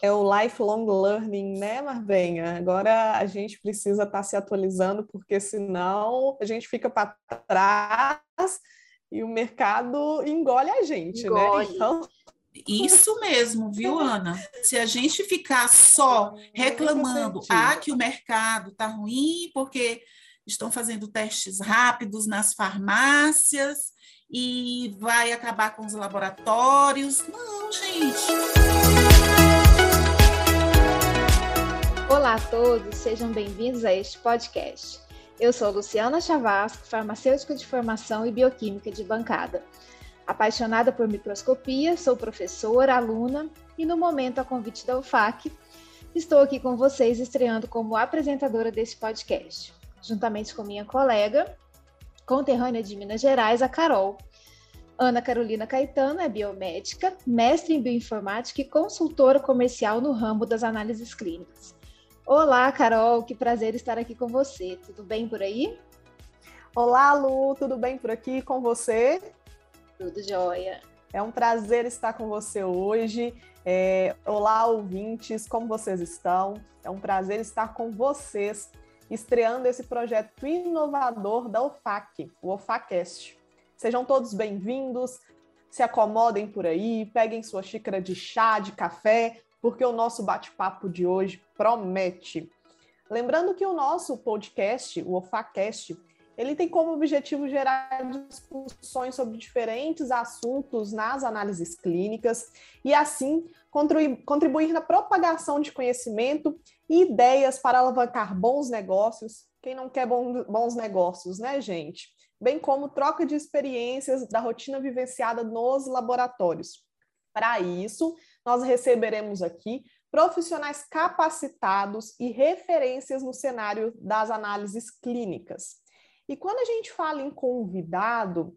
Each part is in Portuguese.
É o lifelong learning, né, Marbenha? Agora a gente precisa estar tá se atualizando, porque senão a gente fica para trás e o mercado engole a gente, né? engole. né? Então... Isso mesmo, viu, Ana? Se a gente ficar só reclamando, ah, que o mercado está ruim porque estão fazendo testes rápidos nas farmácias e vai acabar com os laboratórios. Não, gente. Olá a todos, sejam bem-vindos a este podcast. Eu sou Luciana Chavasco, farmacêutica de formação e bioquímica de bancada. Apaixonada por microscopia, sou professora, aluna e, no momento, a convite da UFAC, estou aqui com vocês estreando como apresentadora desse podcast, juntamente com minha colega, conterrânea de Minas Gerais, a Carol. Ana Carolina Caetano é biomédica, mestre em bioinformática e consultora comercial no ramo das análises clínicas. Olá, Carol, que prazer estar aqui com você. Tudo bem por aí? Olá, Lu, tudo bem por aqui com você? Tudo jóia. É um prazer estar com você hoje. É... Olá, ouvintes, como vocês estão? É um prazer estar com vocês, estreando esse projeto inovador da OFAC, o OFACast. Sejam todos bem-vindos, se acomodem por aí, peguem sua xícara de chá, de café, porque o nosso bate-papo de hoje promete. Lembrando que o nosso podcast, o OFACast, ele tem como objetivo gerar discussões sobre diferentes assuntos nas análises clínicas e, assim, contribuir na propagação de conhecimento e ideias para alavancar bons negócios. Quem não quer bons negócios, né, gente? Bem como troca de experiências da rotina vivenciada nos laboratórios. Para isso, nós receberemos aqui profissionais capacitados e referências no cenário das análises clínicas. E quando a gente fala em convidado,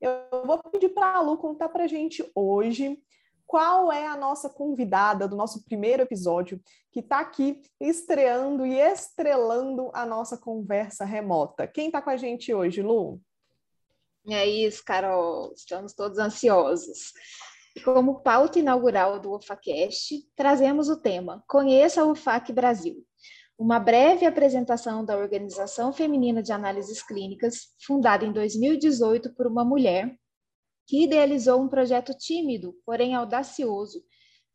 eu vou pedir para a Lu contar para a gente hoje qual é a nossa convidada do nosso primeiro episódio, que está aqui estreando e estrelando a nossa conversa remota. Quem está com a gente hoje, Lu? É isso, Carol. Estamos todos ansiosos. Como pauta inaugural do UFACast, trazemos o tema Conheça a UFAC Brasil, uma breve apresentação da Organização Feminina de Análises Clínicas, fundada em 2018 por uma mulher que idealizou um projeto tímido, porém audacioso,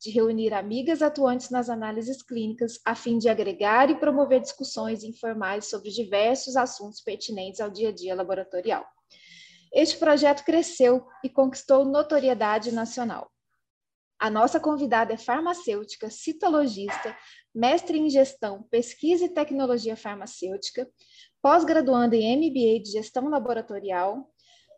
de reunir amigas atuantes nas análises clínicas a fim de agregar e promover discussões informais sobre diversos assuntos pertinentes ao dia a dia laboratorial. Este projeto cresceu e conquistou notoriedade nacional. A nossa convidada é farmacêutica, citologista, mestre em gestão, pesquisa e tecnologia farmacêutica, pós-graduanda em MBA de gestão laboratorial,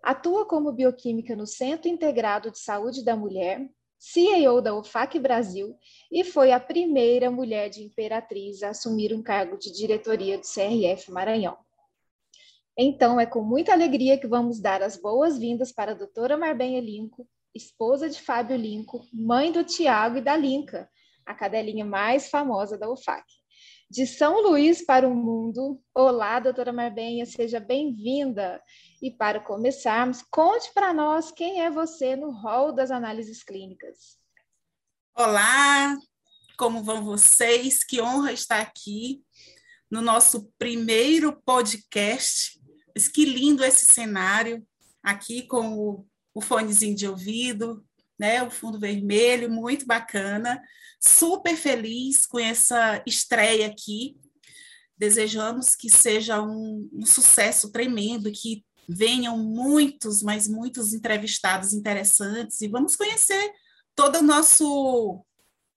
atua como bioquímica no Centro Integrado de Saúde da Mulher, CEO da UFAC Brasil e foi a primeira mulher de Imperatriz a assumir um cargo de diretoria do CRF Maranhão. Então, é com muita alegria que vamos dar as boas-vindas para a doutora Marbenha Linco, esposa de Fábio Linco, mãe do Tiago e da Linca, a cadelinha mais famosa da UFAC. De São Luís para o mundo. Olá, doutora Marbenha, seja bem-vinda. E para começarmos, conte para nós quem é você no rol das análises clínicas. Olá, como vão vocês? Que honra estar aqui no nosso primeiro podcast mas que lindo esse cenário, aqui com o, o fonezinho de ouvido, né, o fundo vermelho, muito bacana. Super feliz com essa estreia aqui. Desejamos que seja um, um sucesso tremendo, que venham muitos, mas muitos entrevistados interessantes e vamos conhecer todo o nosso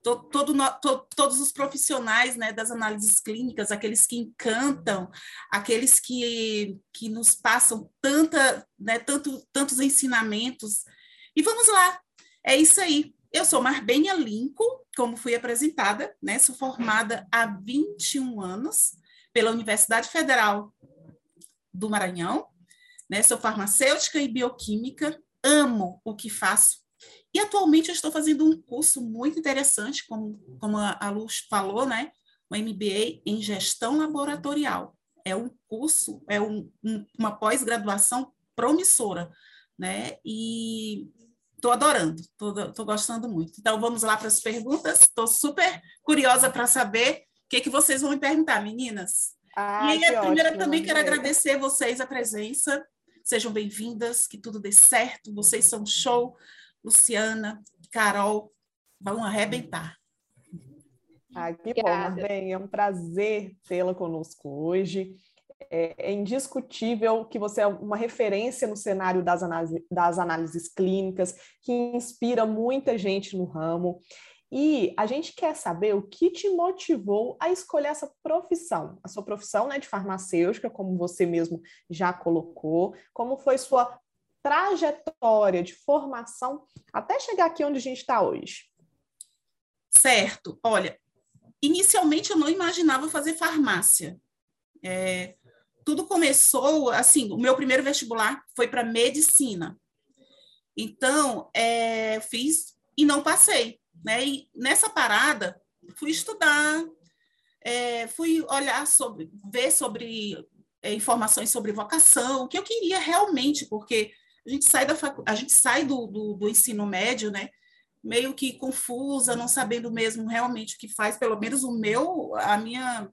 to, todo, to, todos os profissionais né, das análises clínicas, aqueles que encantam, aqueles que, que nos passam tanta, né, tanto, tantos ensinamentos. E vamos lá, é isso aí. Eu sou Marbenha Linco, como fui apresentada, né, sou formada há 21 anos pela Universidade Federal do Maranhão, né, sou farmacêutica e bioquímica, amo o que faço, e atualmente eu estou fazendo um curso muito interessante, como, como a Luz falou, né? O MBA em gestão laboratorial. É um curso, é um, um, uma pós-graduação promissora, né? E estou adorando, estou gostando muito. Então, vamos lá para as perguntas. Estou super curiosa para saber o que, que vocês vão me perguntar, meninas. Ah, e a primeira ótimo, também quero agradecer vocês a presença. Sejam bem-vindas, que tudo dê certo. Vocês são show. Luciana, Carol, vão arrebentar. Ah, que Obrigada. bom, bem, é um prazer tê-la conosco hoje. É, é, indiscutível que você é uma referência no cenário das, análise, das análises clínicas, que inspira muita gente no ramo. E a gente quer saber o que te motivou a escolher essa profissão, a sua profissão né, de farmacêutica, como você mesmo já colocou, como foi sua trajetória de formação até chegar aqui onde a gente está hoje. Certo. Olha, inicialmente eu não imaginava fazer farmácia. É, tudo começou assim. O meu primeiro vestibular foi para medicina. Então, é, fiz e não passei. Né? E nessa parada, fui estudar, é, fui olhar sobre, ver sobre é, informações sobre vocação, o que eu queria realmente, porque a gente sai, da facu... a gente sai do, do, do ensino médio, né? meio que confusa, não sabendo mesmo realmente o que faz, pelo menos o meu, a minha,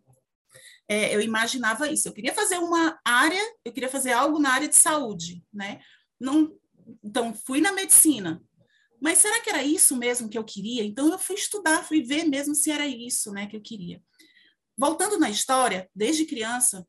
é, eu imaginava isso. Eu queria fazer uma área, eu queria fazer algo na área de saúde, né? Não, então fui na medicina. Mas será que era isso mesmo que eu queria? Então eu fui estudar, fui ver mesmo se era isso, né, que eu queria. Voltando na história, desde criança,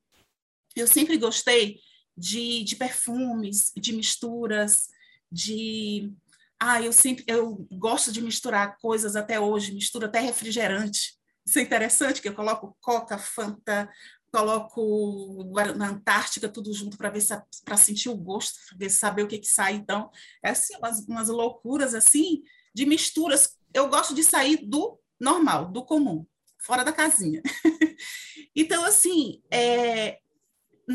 eu sempre gostei de, de perfumes, de misturas, de ah, eu sempre eu gosto de misturar coisas até hoje, misturo até refrigerante. Isso é interessante, que eu coloco Coca, Fanta, coloco na Antártica tudo junto para ver para sentir o gosto, para saber o que que sai. Então, é assim, umas, umas loucuras assim de misturas. Eu gosto de sair do normal, do comum, fora da casinha. então, assim, é,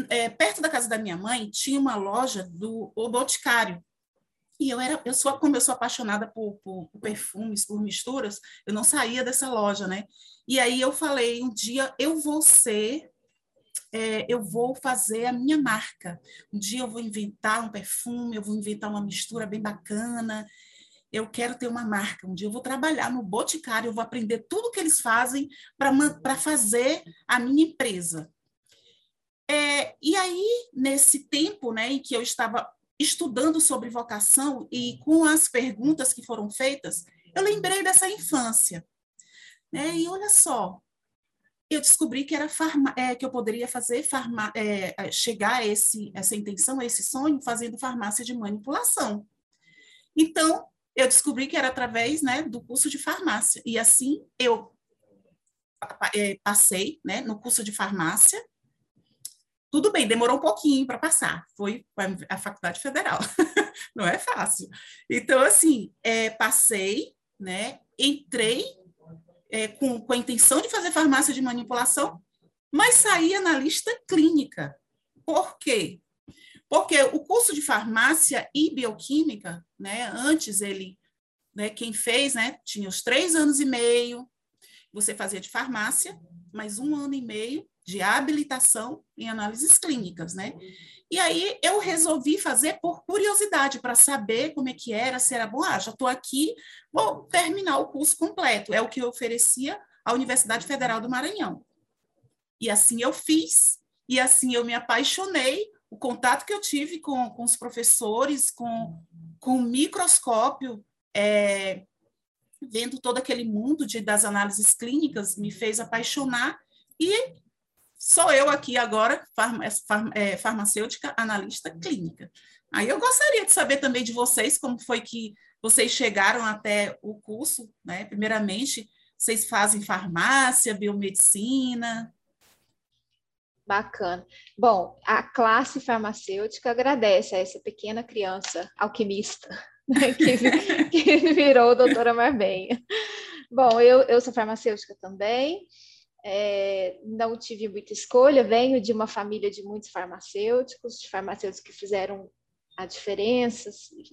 é, perto da casa da minha mãe tinha uma loja do o Boticário, e eu era, eu sou, como eu sou apaixonada por, por, por, perfumes, por misturas, eu não saía dessa loja, né? E aí eu falei, um dia eu vou ser, é, eu vou fazer a minha marca. Um dia eu vou inventar um perfume, eu vou inventar uma mistura bem bacana. Eu quero ter uma marca. Um dia eu vou trabalhar no Boticário, eu vou aprender tudo que eles fazem para fazer a minha empresa. É, e aí, nesse tempo né, em que eu estava estudando sobre vocação e com as perguntas que foram feitas, eu lembrei dessa infância. Né? E olha só, eu descobri que era farma, é, que eu poderia fazer farma, é, chegar a esse, essa intenção, a esse sonho, fazendo farmácia de manipulação. Então, eu descobri que era através né, do curso de farmácia. E assim eu é, passei né, no curso de farmácia tudo bem, demorou um pouquinho para passar, foi a Faculdade Federal, não é fácil. Então, assim, é, passei, né, entrei é, com, com a intenção de fazer farmácia de manipulação, mas saí analista clínica. Por quê? Porque o curso de farmácia e bioquímica, né, antes ele, né, quem fez, né, tinha os três anos e meio, você fazia de farmácia, mais um ano e meio de habilitação em análises clínicas, né? E aí eu resolvi fazer por curiosidade, para saber como é que era, se era bom. Ah, já estou aqui, vou terminar o curso completo. É o que eu oferecia à Universidade Federal do Maranhão. E assim eu fiz, e assim eu me apaixonei. O contato que eu tive com, com os professores, com, com o microscópio, é, vendo todo aquele mundo de, das análises clínicas, me fez apaixonar. E sou eu aqui agora, é, farmacêutica analista clínica. Aí eu gostaria de saber também de vocês como foi que vocês chegaram até o curso, né? Primeiramente, vocês fazem farmácia, biomedicina? Bacana. Bom, a classe farmacêutica agradece a essa pequena criança alquimista né, que, que virou doutora Marbenha. Bom, eu, eu sou farmacêutica também, é, não tive muita escolha, venho de uma família de muitos farmacêuticos, de farmacêuticos que fizeram a diferença,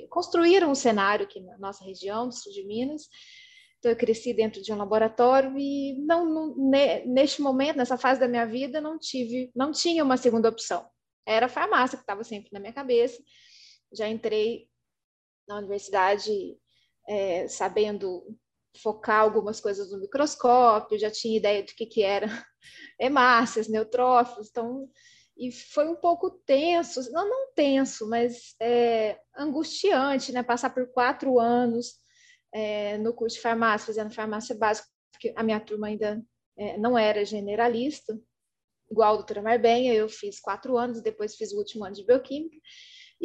construíram um cenário aqui na nossa região, do sul de Minas. Então, eu cresci dentro de um laboratório e não, não, neste momento, nessa fase da minha vida, não tive, não tinha uma segunda opção. Era a farmácia que estava sempre na minha cabeça. Já entrei na universidade, é, sabendo focar algumas coisas no microscópio, já tinha ideia do que, que era hemácias, neutrófilos, então e foi um pouco tenso, não, não tenso, mas é, angustiante, né? Passar por quatro anos é, no curso de farmácia, fazendo farmácia básica, porque a minha turma ainda é, não era generalista, igual a doutora Marbenha, eu fiz quatro anos, depois fiz o último ano de bioquímica,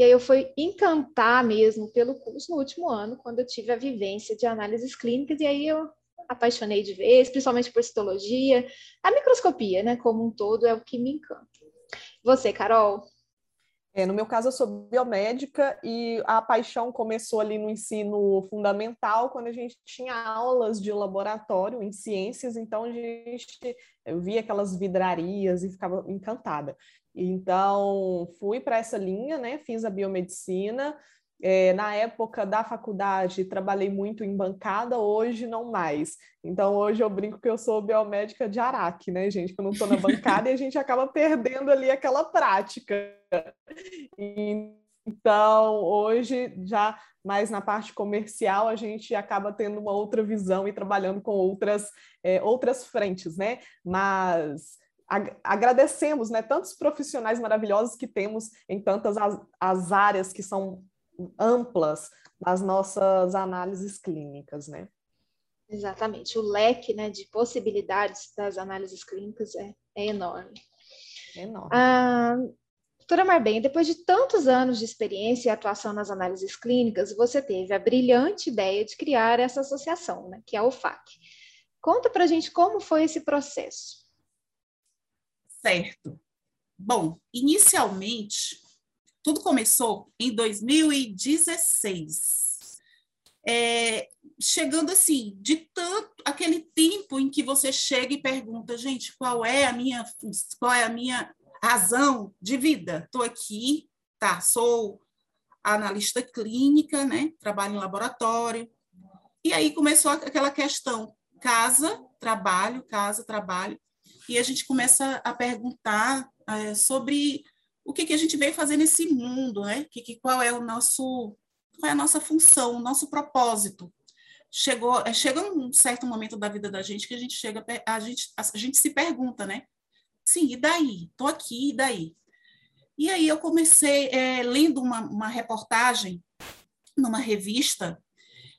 e aí eu fui encantar mesmo pelo curso no último ano, quando eu tive a vivência de análises clínicas, e aí eu apaixonei de vez, principalmente por citologia, a microscopia, né, como um todo, é o que me encanta. Você, Carol? É, no meu caso, eu sou biomédica e a paixão começou ali no ensino fundamental, quando a gente tinha aulas de laboratório em ciências, então a gente via aquelas vidrarias e ficava encantada. Então, fui para essa linha, né? Fiz a biomedicina, é, na época da faculdade, trabalhei muito em bancada, hoje não mais. Então, hoje eu brinco que eu sou biomédica de Araque, né, gente? Que eu não estou na bancada e a gente acaba perdendo ali aquela prática. Então, hoje, já mais na parte comercial, a gente acaba tendo uma outra visão e trabalhando com outras, é, outras frentes, né? Mas agradecemos né, tantos profissionais maravilhosos que temos em tantas as, as áreas que são amplas nas nossas análises clínicas, né? Exatamente, o leque né, de possibilidades das análises clínicas é, é enorme. É enorme. Ah, doutora Marben, depois de tantos anos de experiência e atuação nas análises clínicas, você teve a brilhante ideia de criar essa associação, né, que é a UFAC. Conta para a gente como foi esse processo. Certo. Bom, inicialmente tudo começou em 2016. É, chegando assim, de tanto aquele tempo em que você chega e pergunta, gente, qual é a minha qual é a minha razão de vida? Estou aqui, tá? Sou analista clínica, né? Trabalho em laboratório. E aí começou aquela questão casa, trabalho, casa, trabalho. E a gente começa a perguntar é, sobre o que, que a gente veio fazer nesse mundo, né? Que, que, qual é o nosso, qual é a nossa função, o nosso propósito. Chegou, é, chega um certo momento da vida da gente que a gente chega, a gente, a gente se pergunta, né? Sim, e daí? Tô aqui, e daí? E aí eu comecei é, lendo uma, uma reportagem numa revista,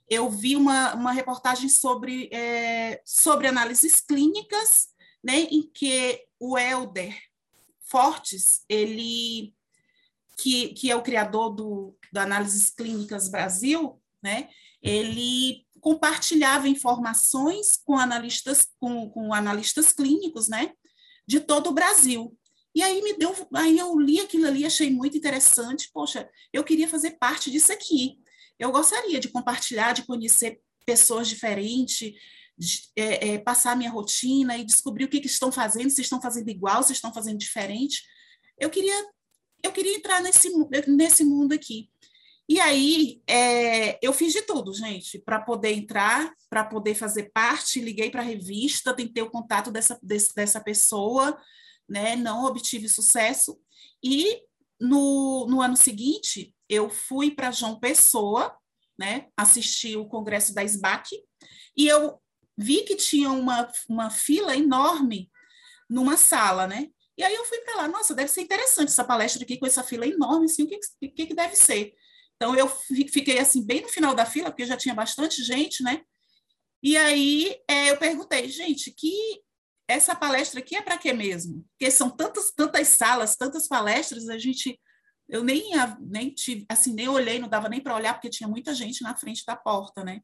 eu vi uma, uma reportagem sobre, é, sobre análises clínicas, né, em que o Helder Fortes, ele que, que é o criador do, do Análises Clínicas Brasil, né? Ele compartilhava informações com analistas com, com analistas clínicos, né? De todo o Brasil. E aí me deu, aí eu li aquilo ali, achei muito interessante. Poxa, eu queria fazer parte disso aqui. Eu gostaria de compartilhar, de conhecer pessoas diferentes, é, é, passar a minha rotina e descobrir o que, que estão fazendo, se estão fazendo igual, se estão fazendo diferente. Eu queria, eu queria entrar nesse, nesse mundo aqui. E aí, é, eu fiz de tudo, gente, para poder entrar, para poder fazer parte. Liguei para a revista, tentei o contato dessa, desse, dessa pessoa, né? não obtive sucesso. E no, no ano seguinte, eu fui para João Pessoa, né? assisti o congresso da SBAC, e eu vi que tinha uma, uma fila enorme numa sala, né? E aí eu fui para lá, nossa, deve ser interessante essa palestra aqui com essa fila enorme, assim, o que, que, que deve ser? Então eu fiquei assim bem no final da fila, porque já tinha bastante gente, né? E aí é, eu perguntei, gente, que essa palestra aqui é para quê mesmo? Porque são tantas, tantas salas, tantas palestras, a gente eu nem nem tive, assim, nem olhei, não dava nem para olhar porque tinha muita gente na frente da porta, né?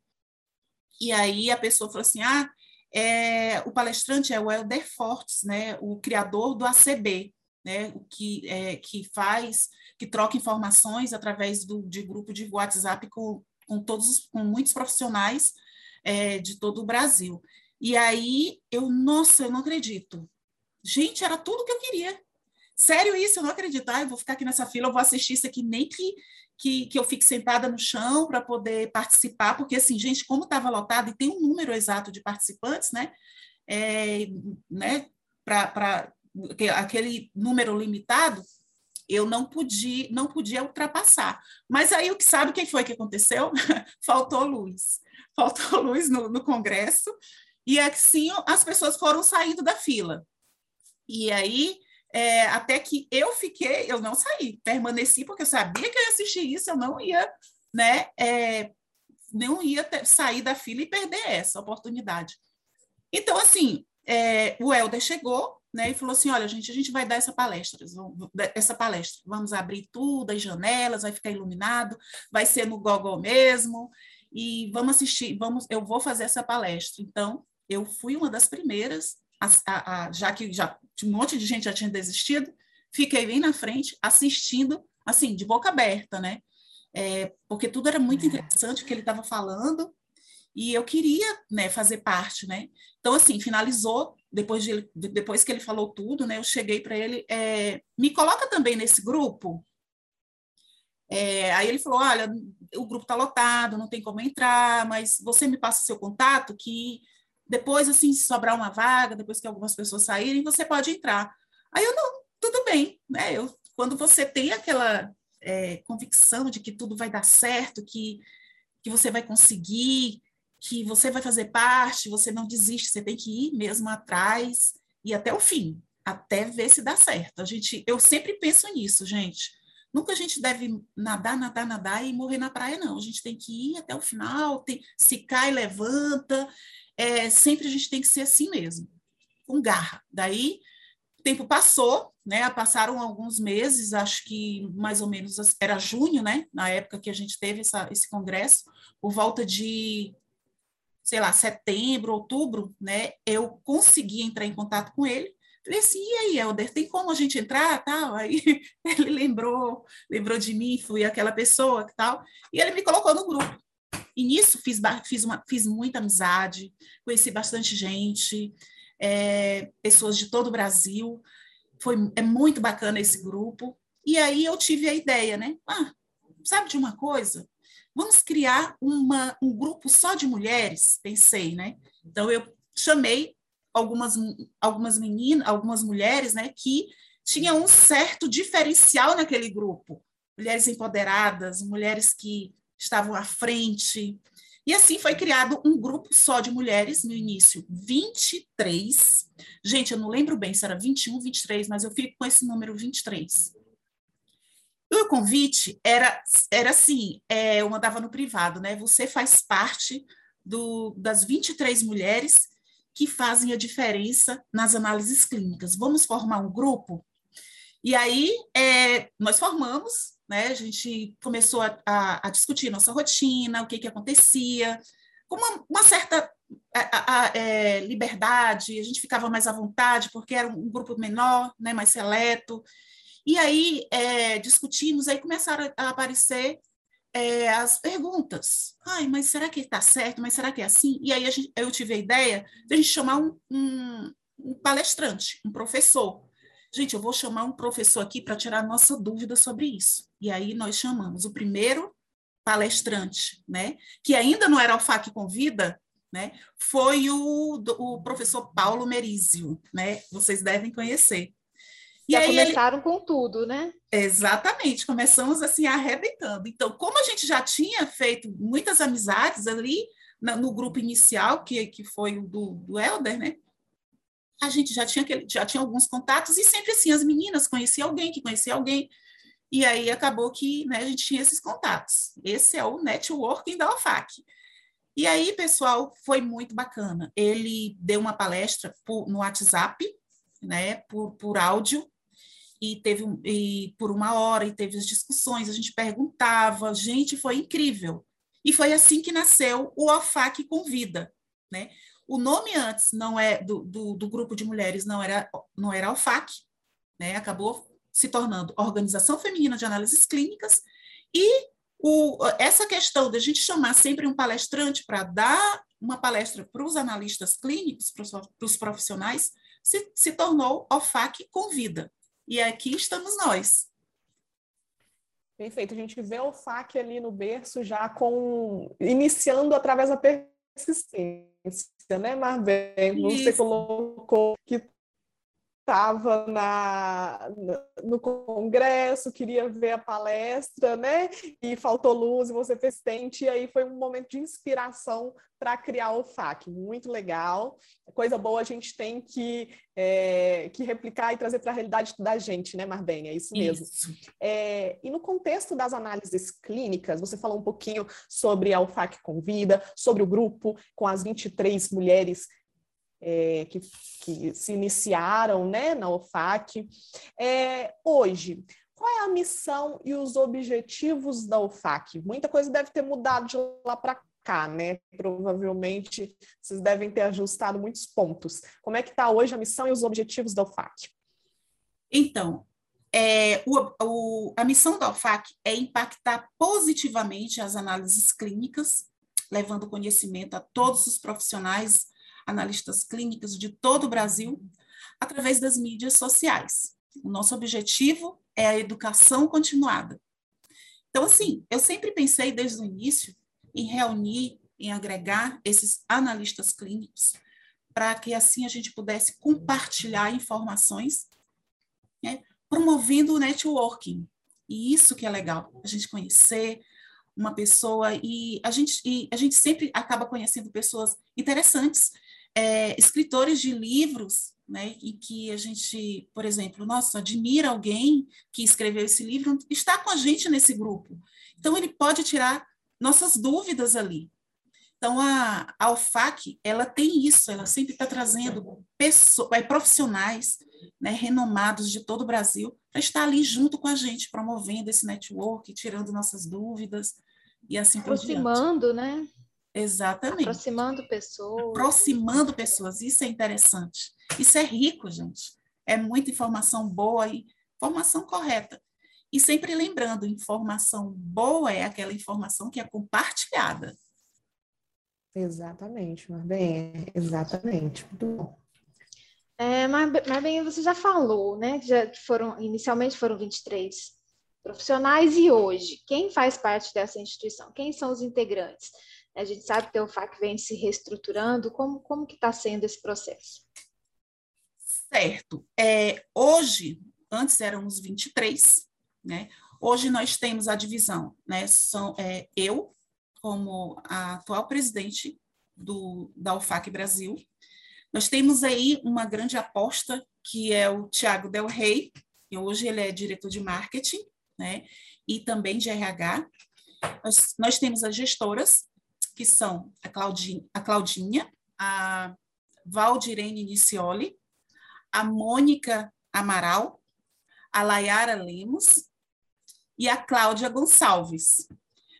E aí a pessoa falou assim: ah, é, o palestrante é o Helder Fortes, né, o criador do ACB, né, o que, é, que faz, que troca informações através do, de grupo de WhatsApp com, com todos, com muitos profissionais é, de todo o Brasil. E aí eu, nossa, eu não acredito. Gente, era tudo que eu queria. Sério isso, eu não acredito. Ah, eu vou ficar aqui nessa fila, eu vou assistir isso aqui, nem que que, que eu fique sentada no chão para poder participar, porque, assim, gente, como estava lotado, e tem um número exato de participantes, né? É, né para aquele número limitado, eu não podia, não podia ultrapassar. Mas aí o que sabe quem foi que aconteceu? Faltou luz. Faltou luz no, no Congresso, e assim as pessoas foram saindo da fila. E aí, é, até que eu fiquei, eu não saí, permaneci, porque eu sabia que eu ia assistir isso, eu não ia, né, é, não ia ter, sair da fila e perder essa oportunidade. Então, assim, é, o Helder chegou, né, e falou assim, olha, gente, a gente vai dar essa palestra, essa palestra, vamos abrir tudo, as janelas, vai ficar iluminado, vai ser no Google mesmo, e vamos assistir, vamos, eu vou fazer essa palestra. Então, eu fui uma das primeiras, a, a, já que já um monte de gente já tinha desistido, fiquei bem na frente, assistindo, assim, de boca aberta, né? É, porque tudo era muito interessante o que ele estava falando, e eu queria né, fazer parte, né? Então, assim, finalizou, depois, de, depois que ele falou tudo, né? Eu cheguei para ele, é, me coloca também nesse grupo. É, aí ele falou, olha, o grupo está lotado, não tem como entrar, mas você me passa seu contato que depois, assim, se sobrar uma vaga, depois que algumas pessoas saírem, você pode entrar. Aí eu, não, tudo bem, né? Eu, quando você tem aquela é, convicção de que tudo vai dar certo, que, que você vai conseguir, que você vai fazer parte, você não desiste, você tem que ir mesmo atrás e até o fim, até ver se dá certo. A gente, eu sempre penso nisso, gente. Nunca a gente deve nadar, nadar, nadar e morrer na praia, não. A gente tem que ir até o final, tem, se cai, levanta. É, sempre a gente tem que ser assim mesmo, com garra. Daí, o tempo passou, né? Passaram alguns meses, acho que mais ou menos era junho, né? Na época que a gente teve essa, esse congresso, por volta de sei lá, setembro, outubro, né, eu consegui entrar em contato com ele. Falei assim, e aí, Helder, tem como a gente entrar, tal? Aí ele lembrou, lembrou de mim, fui aquela pessoa, tal, e ele me colocou no grupo. E nisso fiz, fiz, uma, fiz muita amizade, conheci bastante gente, é, pessoas de todo o Brasil. Foi, é muito bacana esse grupo. E aí eu tive a ideia, né? Ah, sabe de uma coisa? vamos criar uma, um grupo só de mulheres, pensei, né? Então eu chamei algumas algumas meninas, algumas mulheres, né, que tinham um certo diferencial naquele grupo, mulheres empoderadas, mulheres que estavam à frente. E assim foi criado um grupo só de mulheres no início, 23. Gente, eu não lembro bem se era 21, 23, mas eu fico com esse número 23. E o convite era, era assim, é, eu mandava no privado, né? Você faz parte do, das 23 mulheres que fazem a diferença nas análises clínicas. Vamos formar um grupo? E aí, é, nós formamos, né? A gente começou a, a, a, discutir nossa rotina, o que, que acontecia, com uma, uma certa a, é, liberdade, a gente ficava mais à vontade, porque era um grupo menor, né, mais seleto, e aí é, discutimos, aí começaram a aparecer é, as perguntas. Ai, mas será que está certo? Mas será que é assim? E aí gente, eu tive a ideia de a gente chamar um, um, um palestrante, um professor. Gente, eu vou chamar um professor aqui para tirar nossa dúvida sobre isso. E aí nós chamamos o primeiro palestrante, né, que ainda não era o FAC Convida, né, foi o, o professor Paulo Merizio, né, vocês devem conhecer. E Já aí começaram ele... com tudo, né? Exatamente, começamos assim arrebentando. Então, como a gente já tinha feito muitas amizades ali no grupo inicial, que, que foi o do, do Helder, né? A gente já tinha, já tinha alguns contatos, e sempre assim, as meninas conheciam alguém que conhecia alguém, e aí acabou que né, a gente tinha esses contatos. Esse é o networking da OFAC. E aí, pessoal, foi muito bacana. Ele deu uma palestra por, no WhatsApp, né, por, por áudio, e teve e por uma hora e teve as discussões, a gente perguntava, gente, foi incrível. E foi assim que nasceu o OFAC Convida, né? O nome antes não é do, do, do grupo de mulheres não era não era OFAC, né? Acabou se tornando Organização Feminina de Análises Clínicas e o, essa questão de a gente chamar sempre um palestrante para dar uma palestra para os analistas clínicos, para os profissionais, se, se tornou OFAC Convida. E aqui estamos nós. Perfeito. A gente vê o FAC ali no berço já com iniciando através da persistência, né, Marvel? Você colocou que estava no congresso, queria ver a palestra, né? E faltou luz e você fez tente, e aí foi um momento de inspiração para criar o FAC. Muito legal. Coisa boa a gente tem que, é, que replicar e trazer para a realidade da gente, né, Marbene? É isso mesmo. Isso. É, e no contexto das análises clínicas, você falou um pouquinho sobre a UFAC Convida, sobre o grupo com as 23 mulheres é, que, que, se iniciaram né, na OFAC. É, hoje, qual é a missão e os objetivos da OFAC? Muita coisa deve ter mudado de lá para cá, né? Provavelmente vocês devem ter ajustado muitos pontos. Como é que está hoje a missão e os objetivos da OFAC? Então, é, o, o, a missão da OFAC é impactar positivamente as análises clínicas, levando conhecimento a todos os profissionais analistas clínicos de todo o Brasil, através das mídias sociais. O nosso objetivo é a educação continuada. Então, assim, eu sempre pensei desde o início em reunir, em agregar esses analistas clínicos, para que assim a gente pudesse compartilhar informações, né, promovendo o networking. E isso que é legal, a gente conhecer uma pessoa e a gente, e a gente sempre acaba conhecendo pessoas interessantes é, escritores de livros, né, e que a gente, por exemplo, nossa, admira alguém que escreveu esse livro, está com a gente nesse grupo. Então, ele pode tirar nossas dúvidas ali. Então, a, a ela tem isso, ela sempre está trazendo pessoas, é, profissionais né, renomados de todo o Brasil para estar ali junto com a gente, promovendo esse network, tirando nossas dúvidas e assim por diante. Aproximando, né? Exatamente. Aproximando pessoas. Aproximando pessoas, isso é interessante. Isso é rico, gente. É muita informação boa e informação correta. E sempre lembrando, informação boa é aquela informação que é compartilhada. Exatamente, bem, exatamente. Muito bom. É, mas, mas bem, você já falou, né? Já foram, inicialmente foram 23 profissionais e hoje, quem faz parte dessa instituição? Quem são os integrantes? A gente sabe que o FAC vem se reestruturando. Como, como que está sendo esse processo? Certo. É, hoje, antes éramos 23, né? Hoje nós temos a divisão, né? São, é, eu, como a atual presidente do, da UFAC Brasil. Nós temos aí uma grande aposta, que é o Tiago Del Rey, e hoje ele é diretor de marketing, né? E também de RH. Nós, nós temos as gestoras, que são a Claudinha, a, Claudinha, a Valdirene Nicioli, a Mônica Amaral, a Layara Lemos e a Cláudia Gonçalves.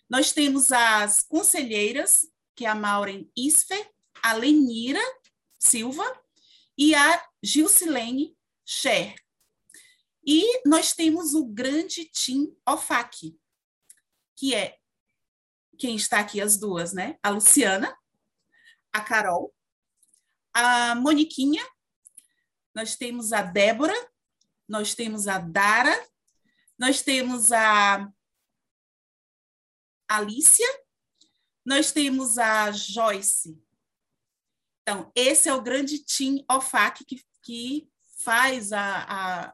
Nós temos as conselheiras, que é a Maureen Isfer, a Lenira Silva e a Gilcilene Scher. E nós temos o grande Tim OFAC, que é quem está aqui, as duas, né? A Luciana, a Carol, a Moniquinha, nós temos a Débora, nós temos a Dara, nós temos a Alicia, nós temos a Joyce. Então, esse é o grande team OFAC que, que faz a, a,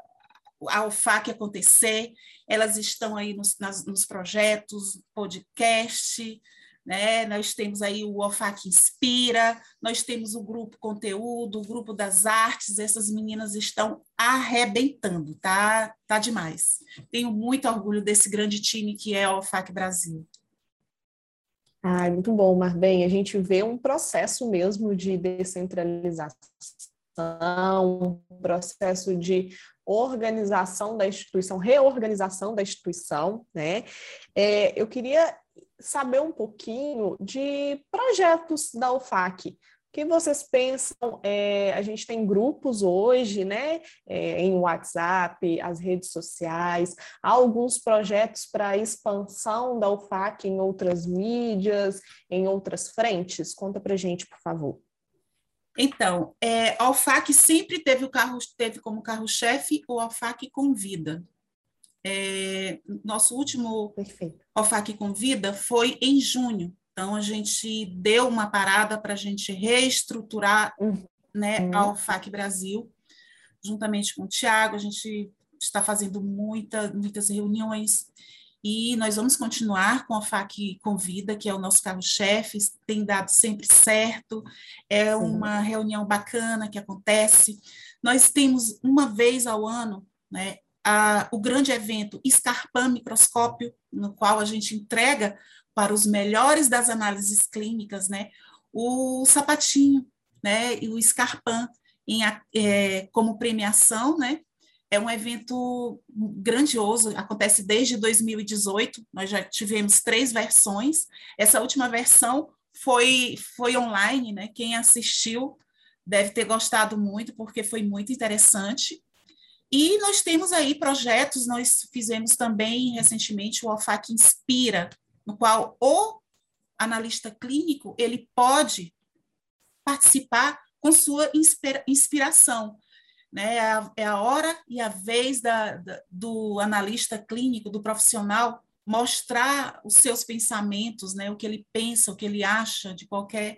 a OFAC acontecer, elas estão aí nos, nas, nos projetos, podcast, né? Nós temos aí o OFAC Inspira, nós temos o grupo Conteúdo, o grupo das artes, essas meninas estão arrebentando, tá? Tá demais. Tenho muito orgulho desse grande time que é a OFAC Brasil. Ah, muito bom, Marbem. A gente vê um processo mesmo de descentralização, um processo de organização da instituição, reorganização da instituição, né? É, eu queria saber um pouquinho de projetos da UFAC. O que vocês pensam? É, a gente tem grupos hoje, né? É, em WhatsApp, as redes sociais, há alguns projetos para expansão da UFAC em outras mídias, em outras frentes. Conta para gente, por favor. Então, é, a Alfac sempre teve, o carro, teve como carro-chefe o Alfac Convida. É, nosso último Perfeito. Alfac Convida foi em junho. Então, a gente deu uma parada para a gente reestruturar uhum. né, a Alfac Brasil. juntamente com o Tiago, a gente está fazendo muita, muitas reuniões e nós vamos continuar com a FAC Convida, que é o nosso carro-chefe, tem dado sempre certo, é Sim. uma reunião bacana que acontece. Nós temos uma vez ao ano né, a, o grande evento Scarpan Microscópio, no qual a gente entrega para os melhores das análises clínicas né, o sapatinho né, e o Scarpan em, é, como premiação, né, é um evento grandioso, acontece desde 2018, nós já tivemos três versões. Essa última versão foi, foi online, né? Quem assistiu deve ter gostado muito, porque foi muito interessante. E nós temos aí projetos, nós fizemos também recentemente o OFAC Inspira, no qual o analista clínico ele pode participar com sua inspira inspiração né? É a, é a hora e a vez da, da, do analista clínico, do profissional, mostrar os seus pensamentos, né? O que ele pensa, o que ele acha de qualquer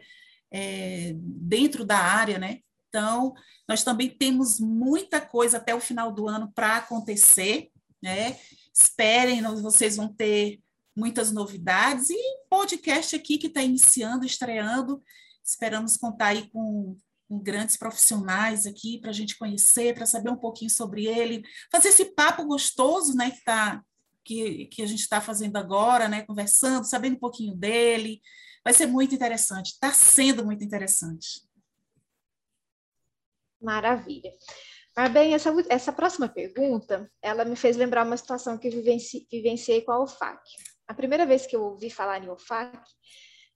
é, dentro da área, né? Então, nós também temos muita coisa até o final do ano para acontecer, né? Esperem, vocês vão ter muitas novidades e podcast aqui que está iniciando, estreando. Esperamos contar aí com com grandes profissionais aqui para a gente conhecer, para saber um pouquinho sobre ele, fazer esse papo gostoso, né, que tá que, que a gente está fazendo agora, né, conversando, sabendo um pouquinho dele, vai ser muito interessante, está sendo muito interessante. Maravilha. Mas bem, essa, essa próxima pergunta, ela me fez lembrar uma situação que vivenci, vivenciei com a OFAC. A primeira vez que eu ouvi falar em OFAC,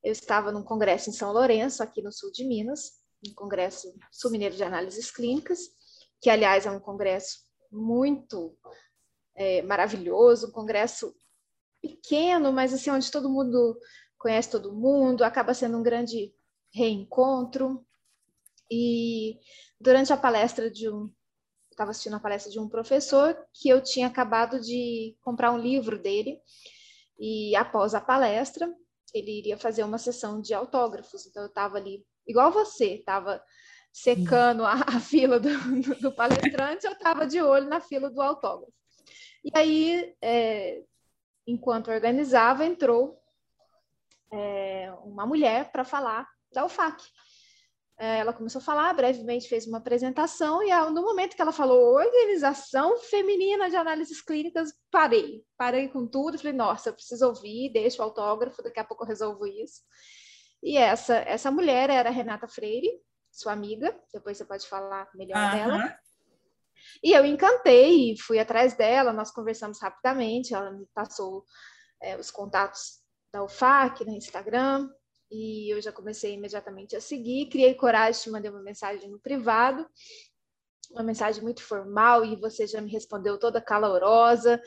eu estava num congresso em São Lourenço, aqui no sul de Minas, um congresso sul-mineiro de análises clínicas, que, aliás, é um congresso muito é, maravilhoso, um congresso pequeno, mas assim, onde todo mundo conhece todo mundo, acaba sendo um grande reencontro. E durante a palestra de um. Estava assistindo a palestra de um professor que eu tinha acabado de comprar um livro dele, e após a palestra, ele iria fazer uma sessão de autógrafos. Então, eu estava ali igual você, estava secando a, a fila do, do, palestrante, eu estava de olho na fila do autógrafo. E aí, é, enquanto organizava, entrou é, uma mulher para falar da UFAC. É, ela começou a falar, brevemente fez uma apresentação, e no momento que ela falou Organização Feminina de Análises Clínicas, parei. Parei com tudo, falei, nossa, eu preciso ouvir, deixa o autógrafo, daqui a pouco eu resolvo isso. E essa, essa mulher era Renata Freire, sua amiga, depois você pode falar melhor uhum. dela. E eu encantei fui atrás dela, nós conversamos rapidamente, ela me passou é, os contatos da UFAC no Instagram, e eu já comecei imediatamente a seguir, criei coragem, te mandei uma mensagem no privado, uma mensagem muito formal, e você já me respondeu toda calorosa,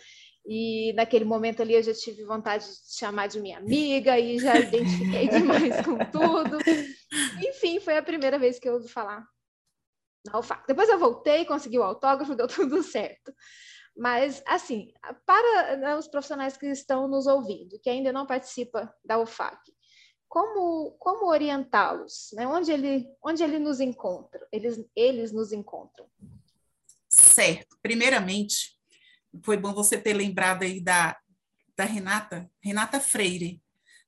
e naquele momento ali eu já tive vontade de chamar de minha amiga e já identifiquei demais com tudo. Enfim, foi a primeira vez que eu ouvi falar na UFAC. Depois eu voltei, consegui o autógrafo, deu tudo certo. Mas, assim, para né, os profissionais que estão nos ouvindo, que ainda não participa da UFAC, como, como orientá-los? Né? Onde, ele, onde ele nos encontra? Eles, eles nos encontram. Certo. Primeiramente, foi bom você ter lembrado aí da, da Renata, Renata Freire,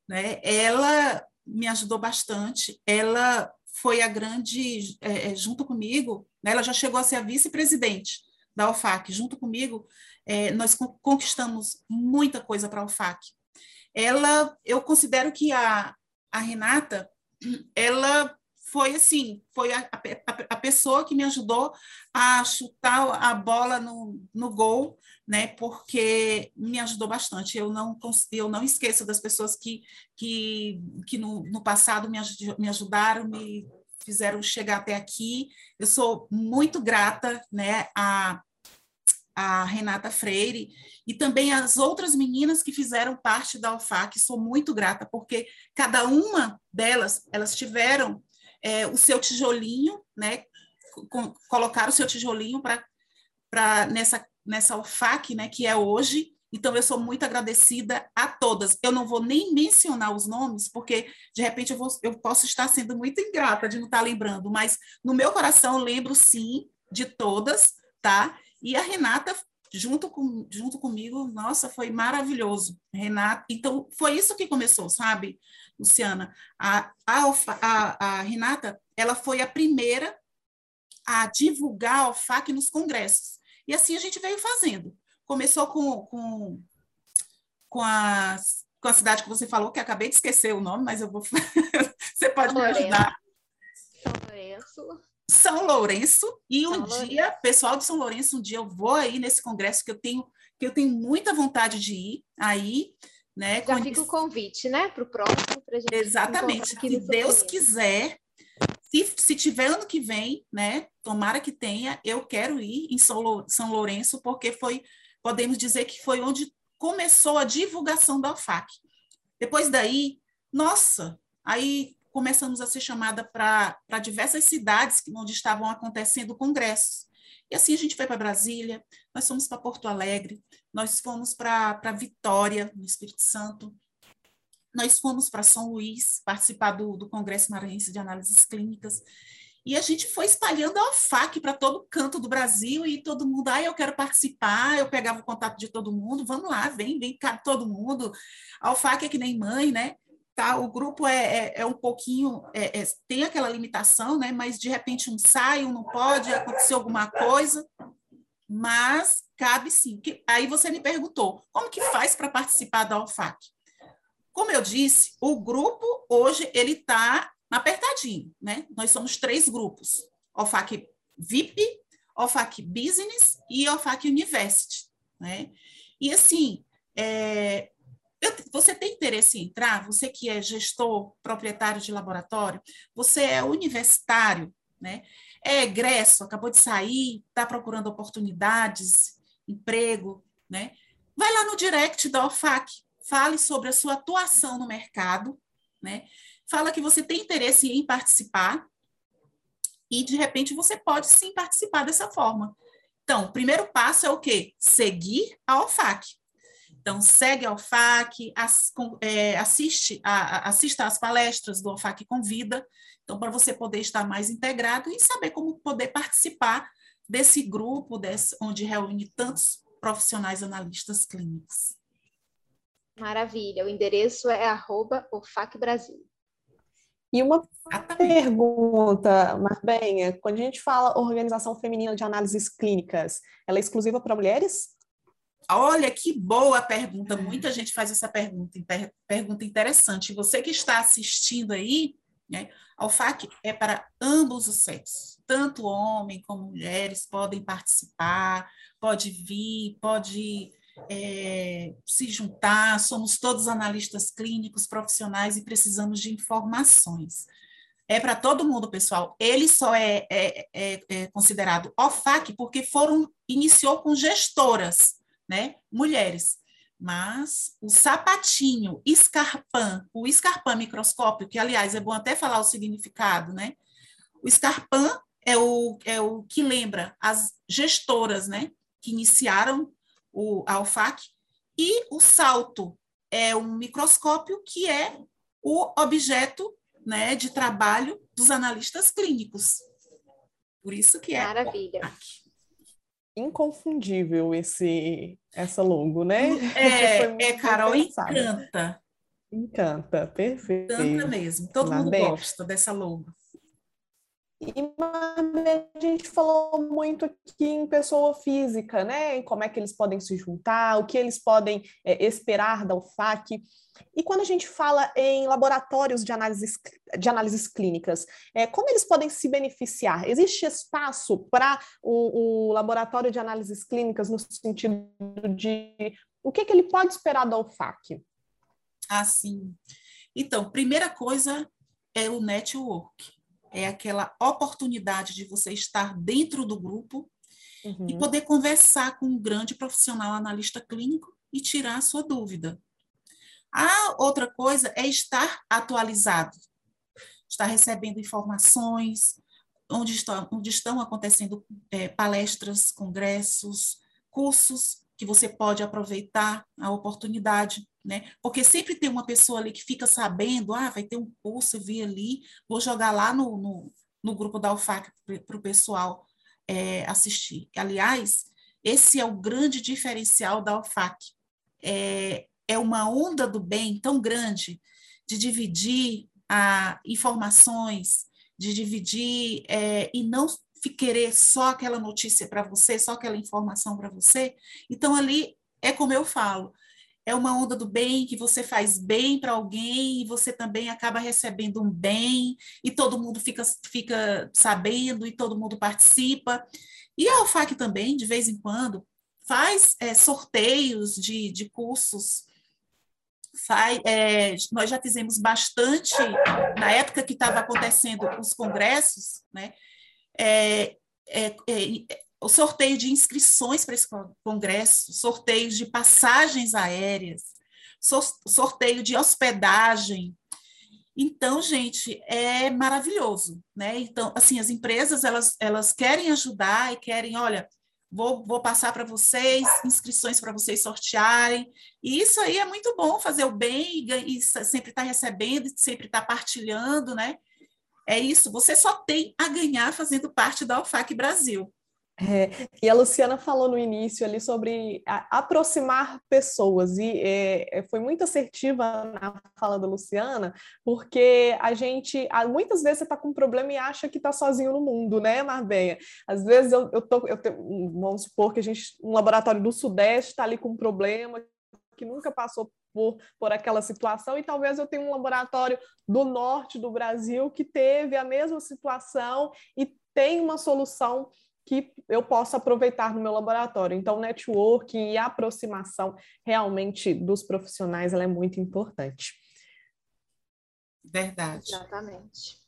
né? Ela me ajudou bastante, ela foi a grande, é, é junto comigo, né? ela já chegou a ser a vice-presidente da UFAC, junto comigo, é, nós conquistamos muita coisa para a UFAC. Ela, eu considero que a, a Renata, ela foi assim, foi a, a, a, pessoa que me ajudou a chutar a bola no, no gol, né? Porque me ajudou bastante. Eu não eu não esqueço das pessoas que que, que no, no passado me, me ajudaram, me fizeram chegar até aqui. Eu sou muito grata, né? A a Renata Freire e também as outras meninas que fizeram parte da UFAC, sou muito grata, porque cada uma delas, elas tiveram é, o seu tijolinho, né, com, colocar o seu tijolinho para nessa, nessa UFAC, né, que é hoje. Então, eu sou muito agradecida a todas. Eu não vou nem mencionar os nomes, porque, de repente, eu, vou, eu posso estar sendo muito ingrata de não estar lembrando, mas no meu coração, eu lembro sim de todas, tá? E a Renata junto, com, junto comigo, nossa, foi maravilhoso. Renata, então foi isso que começou, sabe, Luciana? A, a, a, a Renata, ela foi a primeira a divulgar a OFAC nos congressos. E assim a gente veio fazendo. Começou com, com, com, a, com a cidade que você falou, que acabei de esquecer o nome, mas eu vou. você pode me ajudar. São Lourenço. São Lourenço e um São dia, Lourenço. pessoal de São Lourenço, um dia eu vou aí nesse congresso que eu tenho que eu tenho muita vontade de ir aí, né? Já fica o convite, né, para o próximo. Pra gente Exatamente. Se Deus quiser, se, se tiver ano que vem, né? Tomara que tenha, eu quero ir em São, São Lourenço, porque foi, podemos dizer que foi onde começou a divulgação da UFAC. Depois daí, nossa, aí começamos a ser chamada para diversas cidades onde estavam acontecendo congressos. E assim a gente foi para Brasília, nós fomos para Porto Alegre, nós fomos para Vitória, no Espírito Santo, nós fomos para São Luís participar do, do Congresso Maranhense de Análises Clínicas, e a gente foi espalhando a OFAC para todo canto do Brasil e todo mundo, ah, eu quero participar, eu pegava o contato de todo mundo, vamos lá, vem, vem cá todo mundo. A OFAC é que nem mãe, né? Tá? O grupo é, é, é um pouquinho, é, é, tem aquela limitação, né? Mas de repente um sai, um não pode, acontecer alguma coisa, mas cabe sim. Que, aí você me perguntou, como que faz para participar da OFAC? Como eu disse, o grupo hoje ele está apertadinho, né? Nós somos três grupos: OFAC VIP, OFAC Business e OFAC University, né? E assim, é, você tem interesse em entrar? Você que é gestor, proprietário de laboratório, você é universitário, né? É egresso, acabou de sair, está procurando oportunidades, emprego, né? Vai lá no direct da OFAC, fale sobre a sua atuação no mercado, né? Fala que você tem interesse em participar e de repente você pode sim participar dessa forma. Então, o primeiro passo é o quê? Seguir a OFAC. Então, segue a OFAC, as, é, assiste a, assista às palestras do OFAC Convida, então, para você poder estar mais integrado e saber como poder participar desse grupo, desse, onde reúne tantos profissionais analistas clínicos. Maravilha, o endereço é arroba OFAC Brasil. E uma pergunta, Marbenha, quando a gente fala organização feminina de análises clínicas, ela é exclusiva para mulheres? Olha que boa pergunta. Muita gente faz essa pergunta, pergunta interessante. Você que está assistindo aí, né, a UFAC é para ambos os sexos, tanto homem como mulheres podem participar, pode vir, pode é, se juntar. Somos todos analistas clínicos, profissionais e precisamos de informações. É para todo mundo, pessoal. Ele só é, é, é, é considerado OFAC porque foram iniciou com gestoras né? Mulheres. Mas o sapatinho escarpã, o escarpã microscópio, que aliás é bom até falar o significado, né? O escarpã é o, é o que lembra as gestoras, né? Que iniciaram o, a UFAC, e o salto é um microscópio que é o objeto né, de trabalho dos analistas clínicos. Por isso que é. Maravilha. Inconfundível esse essa logo, né? É, é Carol, encanta. Encanta, perfeito. Encanta mesmo. Todo mundo gosta dessa logo. E a gente falou muito aqui em pessoa física, né? Em como é que eles podem se juntar, o que eles podem é, esperar da UFAC. E quando a gente fala em laboratórios de análises, de análises clínicas, é, como eles podem se beneficiar? Existe espaço para o, o, laboratório de análises clínicas no sentido de o que, que ele pode esperar da UFAC? Ah, sim. Então, primeira coisa é o network. É aquela oportunidade de você estar dentro do grupo uhum. e poder conversar com um grande profissional analista clínico e tirar a sua dúvida. A outra coisa é estar atualizado, estar recebendo informações, onde estão, onde estão acontecendo é, palestras, congressos, cursos que você pode aproveitar a oportunidade, né? Porque sempre tem uma pessoa ali que fica sabendo, ah, vai ter um curso, eu vi ali, vou jogar lá no, no, no grupo da UFAC para o pessoal é, assistir. Aliás, esse é o grande diferencial da UFAC. É, é uma onda do bem tão grande de dividir a, informações, de dividir é, e não querer só aquela notícia para você, só aquela informação para você. Então, ali é como eu falo, é uma onda do bem que você faz bem para alguém e você também acaba recebendo um bem e todo mundo fica, fica sabendo e todo mundo participa. E a UFAC também, de vez em quando, faz é, sorteios de, de cursos. Faz, é, nós já fizemos bastante na época que estava acontecendo os congressos, né? É, é, é o sorteio de inscrições para esse congresso, sorteios de passagens aéreas, sorteio de hospedagem. Então, gente, é maravilhoso, né? Então, assim, as empresas elas, elas querem ajudar e querem, olha, vou, vou passar para vocês inscrições para vocês sortearem. E isso aí é muito bom, fazer o bem e, e sempre estar tá recebendo, sempre estar tá partilhando, né? É isso, você só tem a ganhar fazendo parte da UFAC Brasil. É, e a Luciana falou no início ali sobre aproximar pessoas, e é, é foi muito assertiva na fala da Luciana, porque a gente, muitas vezes você está com um problema e acha que está sozinho no mundo, né, Marbenha? Às vezes eu, eu, tô, eu tenho, vamos supor que a gente, um laboratório do Sudeste está ali com um problema que nunca passou por, por aquela situação, e talvez eu tenha um laboratório do norte do Brasil que teve a mesma situação e tem uma solução que eu posso aproveitar no meu laboratório. Então, networking e aproximação realmente dos profissionais ela é muito importante. Verdade. Exatamente.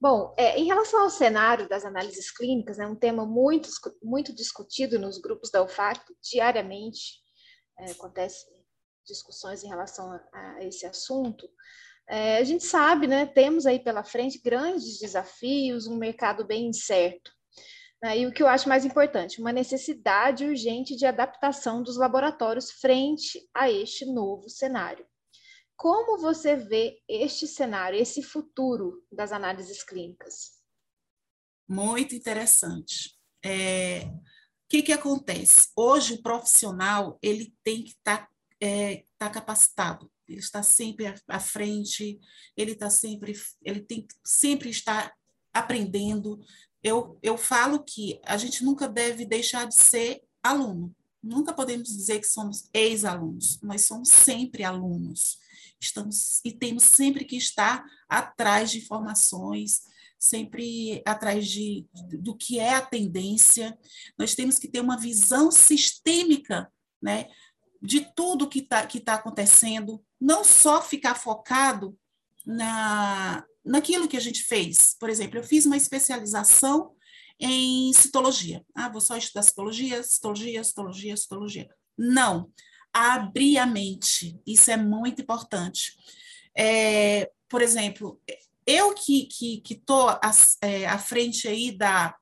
Bom, é, em relação ao cenário das análises clínicas, é um tema muito, muito discutido nos grupos da UFAC diariamente. É, acontece discussões em relação a, a esse assunto. É, a gente sabe, né, temos aí pela frente grandes desafios, um mercado bem incerto. Né? E o que eu acho mais importante, uma necessidade urgente de adaptação dos laboratórios frente a este novo cenário. Como você vê este cenário, esse futuro das análises clínicas? Muito interessante. É, o que, que acontece? Hoje o profissional ele tem que estar tá, é, tá capacitado. Ele está sempre à, frente. Ele está sempre, ele tem que sempre estar aprendendo, eu, eu falo que a gente nunca deve deixar de ser aluno. Nunca podemos dizer que somos ex-alunos, nós somos sempre alunos. Estamos e temos sempre que estar atrás de informações, sempre atrás de, do que é a tendência. Nós temos que ter uma visão sistêmica, né, de tudo que está que tá acontecendo, não só ficar focado na, naquilo que a gente fez. Por exemplo, eu fiz uma especialização em citologia. Ah, vou só estudar citologia, citologia, citologia, citologia. Não. Abrir a mente. Isso é muito importante. É, por exemplo, eu que que estou é, à frente aí da,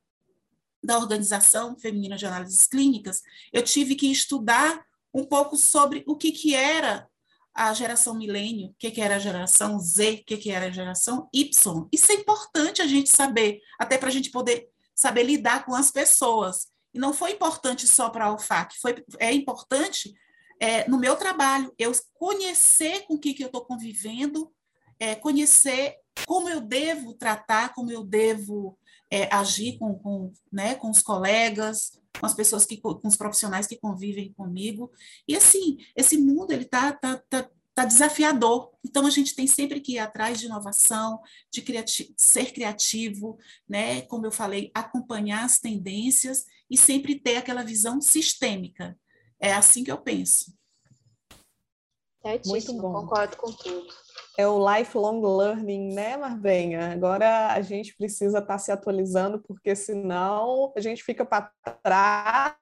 da Organização Feminina de Análises Clínicas, eu tive que estudar um pouco sobre o que, que era a geração milênio, o que, que era a geração Z, o que, que era a geração Y. Isso é importante a gente saber, até para a gente poder saber lidar com as pessoas. E não foi importante só para a UFAC, foi, é importante é, no meu trabalho, eu conhecer com o que, que eu estou convivendo, é, conhecer como eu devo tratar, como eu devo é, agir com, com, né, com os colegas, com as pessoas que com os profissionais que convivem comigo. E assim, esse mundo ele tá, tá, tá, tá desafiador. Então a gente tem sempre que ir atrás de inovação, de criati ser criativo, né? Como eu falei, acompanhar as tendências e sempre ter aquela visão sistêmica. É assim que eu penso. Certíssimo, Muito bom. concordo com tudo. É o lifelong learning, né, Marbenha? Agora a gente precisa estar tá se atualizando, porque senão a gente fica para trás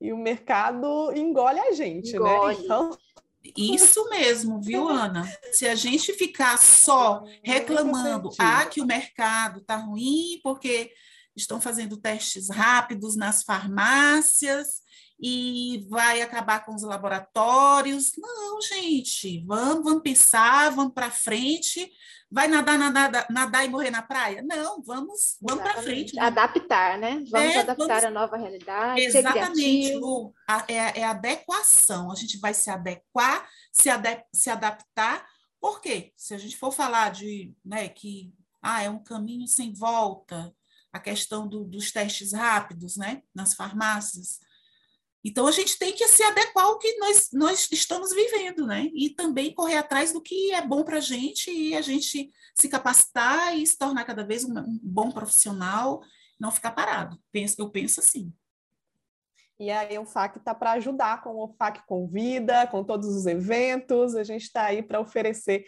e o mercado engole a gente, né? engole. né? Então... Isso mesmo, viu, Ana? Se a gente ficar só reclamando, ah, que o mercado está ruim, porque estão fazendo testes rápidos nas farmácias e vai acabar com os laboratórios. Não, gente, vamos, vamos pensar, vamos para frente. Vai nadar, nadar, nadar e morrer na praia? Não, vamos, vamos para frente. Adaptar, né? Vamos é, adaptar vamos... a nova realidade. Exatamente. A, é, é adequação. A gente vai se adequar, se, ade se adaptar. Por quê? Se a gente for falar de né, que ah, é um caminho sem volta, a questão do, dos testes rápidos, né, nas farmácias. Então, a gente tem que se adequar ao que nós, nós estamos vivendo, né? E também correr atrás do que é bom para a gente e a gente se capacitar e se tornar cada vez um, um bom profissional, não ficar parado. Penso, eu penso assim. E aí o FAC está para ajudar com o FAC Convida, com todos os eventos, a gente está aí para oferecer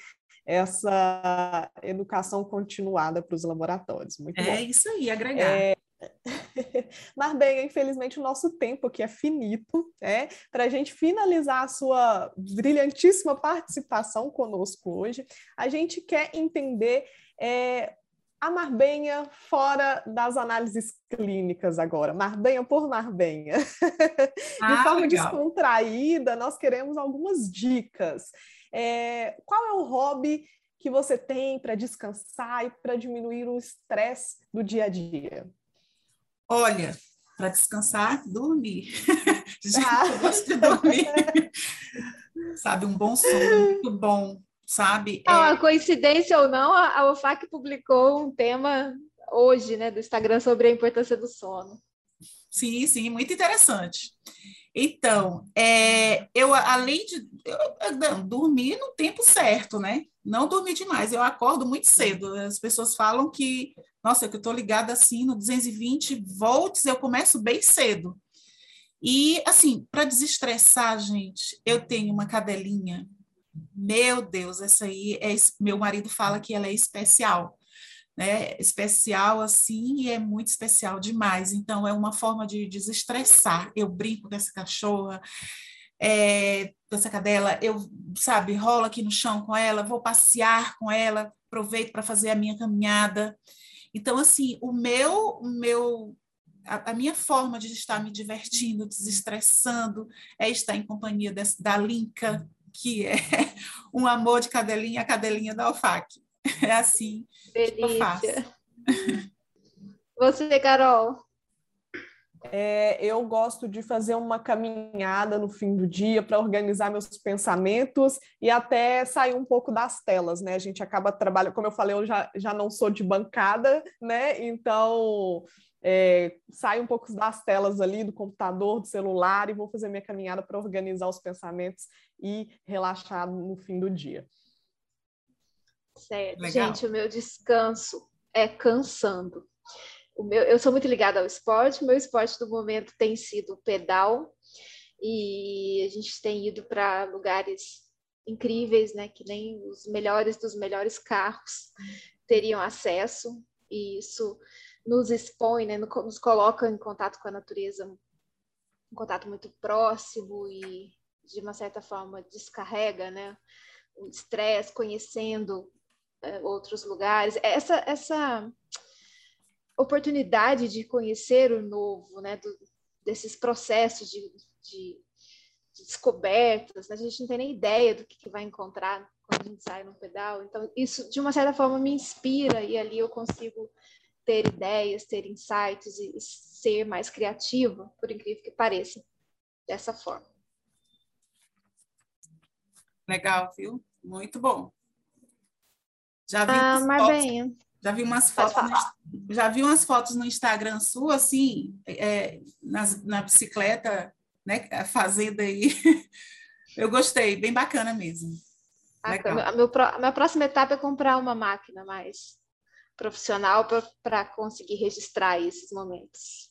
essa educação continuada para os laboratórios. Muito é bom. isso aí, agregar. É... Mas bem, infelizmente o nosso tempo aqui é finito, né? Para a gente finalizar a sua brilhantíssima participação conosco hoje, a gente quer entender é, a Marbenha fora das análises clínicas agora, Marbenha por Marbenha. Ah, De forma legal. descontraída, nós queremos algumas dicas. É, qual é o hobby que você tem para descansar e para diminuir o estresse do dia a dia? Olha, para descansar, dormir. Já ah. gosto de dormir. sabe, um bom sono, muito bom, sabe? Ah, é... coincidência ou não, a UFAC publicou um tema hoje, né, do Instagram sobre a importância do sono. Sim, sim, muito interessante. Então, é, eu além de eu, eu, dormir no tempo certo, né? Não dormir demais. Eu acordo muito cedo. As pessoas falam que, nossa, que eu estou ligada assim no 220 volts, eu começo bem cedo. E assim, para desestressar, gente, eu tenho uma cadelinha. Meu Deus, essa aí é meu marido fala que ela é especial né, especial assim e é muito especial demais. Então, é uma forma de desestressar. Eu brinco com essa cachorra, é, essa cadela, eu, sabe, rolo aqui no chão com ela, vou passear com ela, aproveito para fazer a minha caminhada. Então, assim, o meu, o meu a, a, minha forma de estar me divertindo, desestressando, é estar em companhia desse, da Linka, que é um amor de cadelinha, a cadelinha da Alfac. É assim Delícia. que eu faço. Você, Carol? É, eu gosto de fazer uma caminhada no fim do dia para organizar meus pensamentos e até sair um pouco das telas, né? A gente acaba trabalhando, como eu falei, eu já, já não sou de bancada, né? Então é, saio um pouco das telas ali, do computador, do celular, e vou fazer minha caminhada para organizar os pensamentos e relaxar no fim do dia. Certo. Legal. Gente, o meu descanso é cansando. O meu, eu sou muito ligada ao esporte, o meu esporte do momento tem sido pedal, e a gente tem ido para lugares incríveis, né, que nem os melhores dos melhores carros teriam acesso, e isso nos expõe, né, nos coloca em contato com a natureza, um contato muito próximo e de uma certa forma descarrega, né, o estresse, conhecendo é, outros lugares. Essa, essa oportunidade de conhecer o novo, né, do, desses processos de, de, de descobertas, né? a gente não tem nem ideia do que, que vai encontrar quando a gente sai no pedal. Então, isso, de uma certa forma, me inspira e ali eu consigo ter ideias, ter insights e ser mais criativa, por incrível que pareça, dessa forma. Legal, viu? Muito bom. Já vi ah, fotos, já vi umas fotos, no, já vi umas fotos no Instagram sua, assim, é, nas, na bicicleta, né, fazenda aí. Eu gostei, bem bacana mesmo. Ah, a, meu, a minha próxima etapa é comprar uma máquina mais profissional para conseguir registrar esses momentos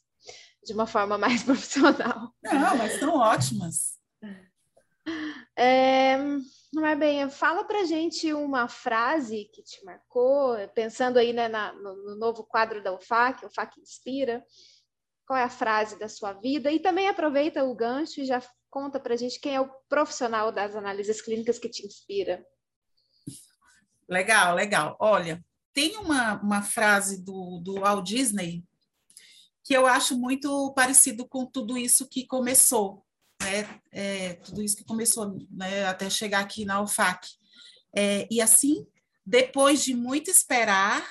de uma forma mais profissional. Não, mas são ótimas. É, mas bem, fala para gente uma frase que te marcou, pensando aí né, na, no, no, novo quadro da UFAC, UFAC Inspira. Qual é a frase da sua vida? E também aproveita o gancho e já conta para gente quem é o profissional das análises clínicas que te inspira. Legal, legal. Olha, tem uma, uma frase do, do Walt Disney que eu acho muito parecido com tudo isso que começou, né? É, tudo isso que começou né, até chegar aqui na UFAC. É, e assim, depois de muito esperar,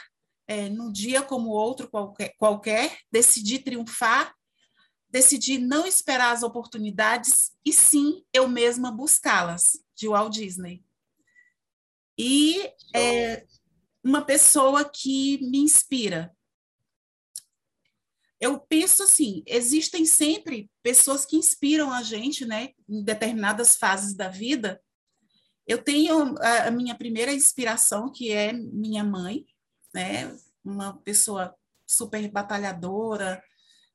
é, num dia como outro qualquer, qualquer, decidi triunfar, decidi não esperar as oportunidades e sim eu mesma buscá-las, de Walt Disney. E é, uma pessoa que me inspira. Eu penso assim, existem sempre pessoas que inspiram a gente, né, em determinadas fases da vida. Eu tenho a, a minha primeira inspiração, que é minha mãe, né, uma pessoa super batalhadora,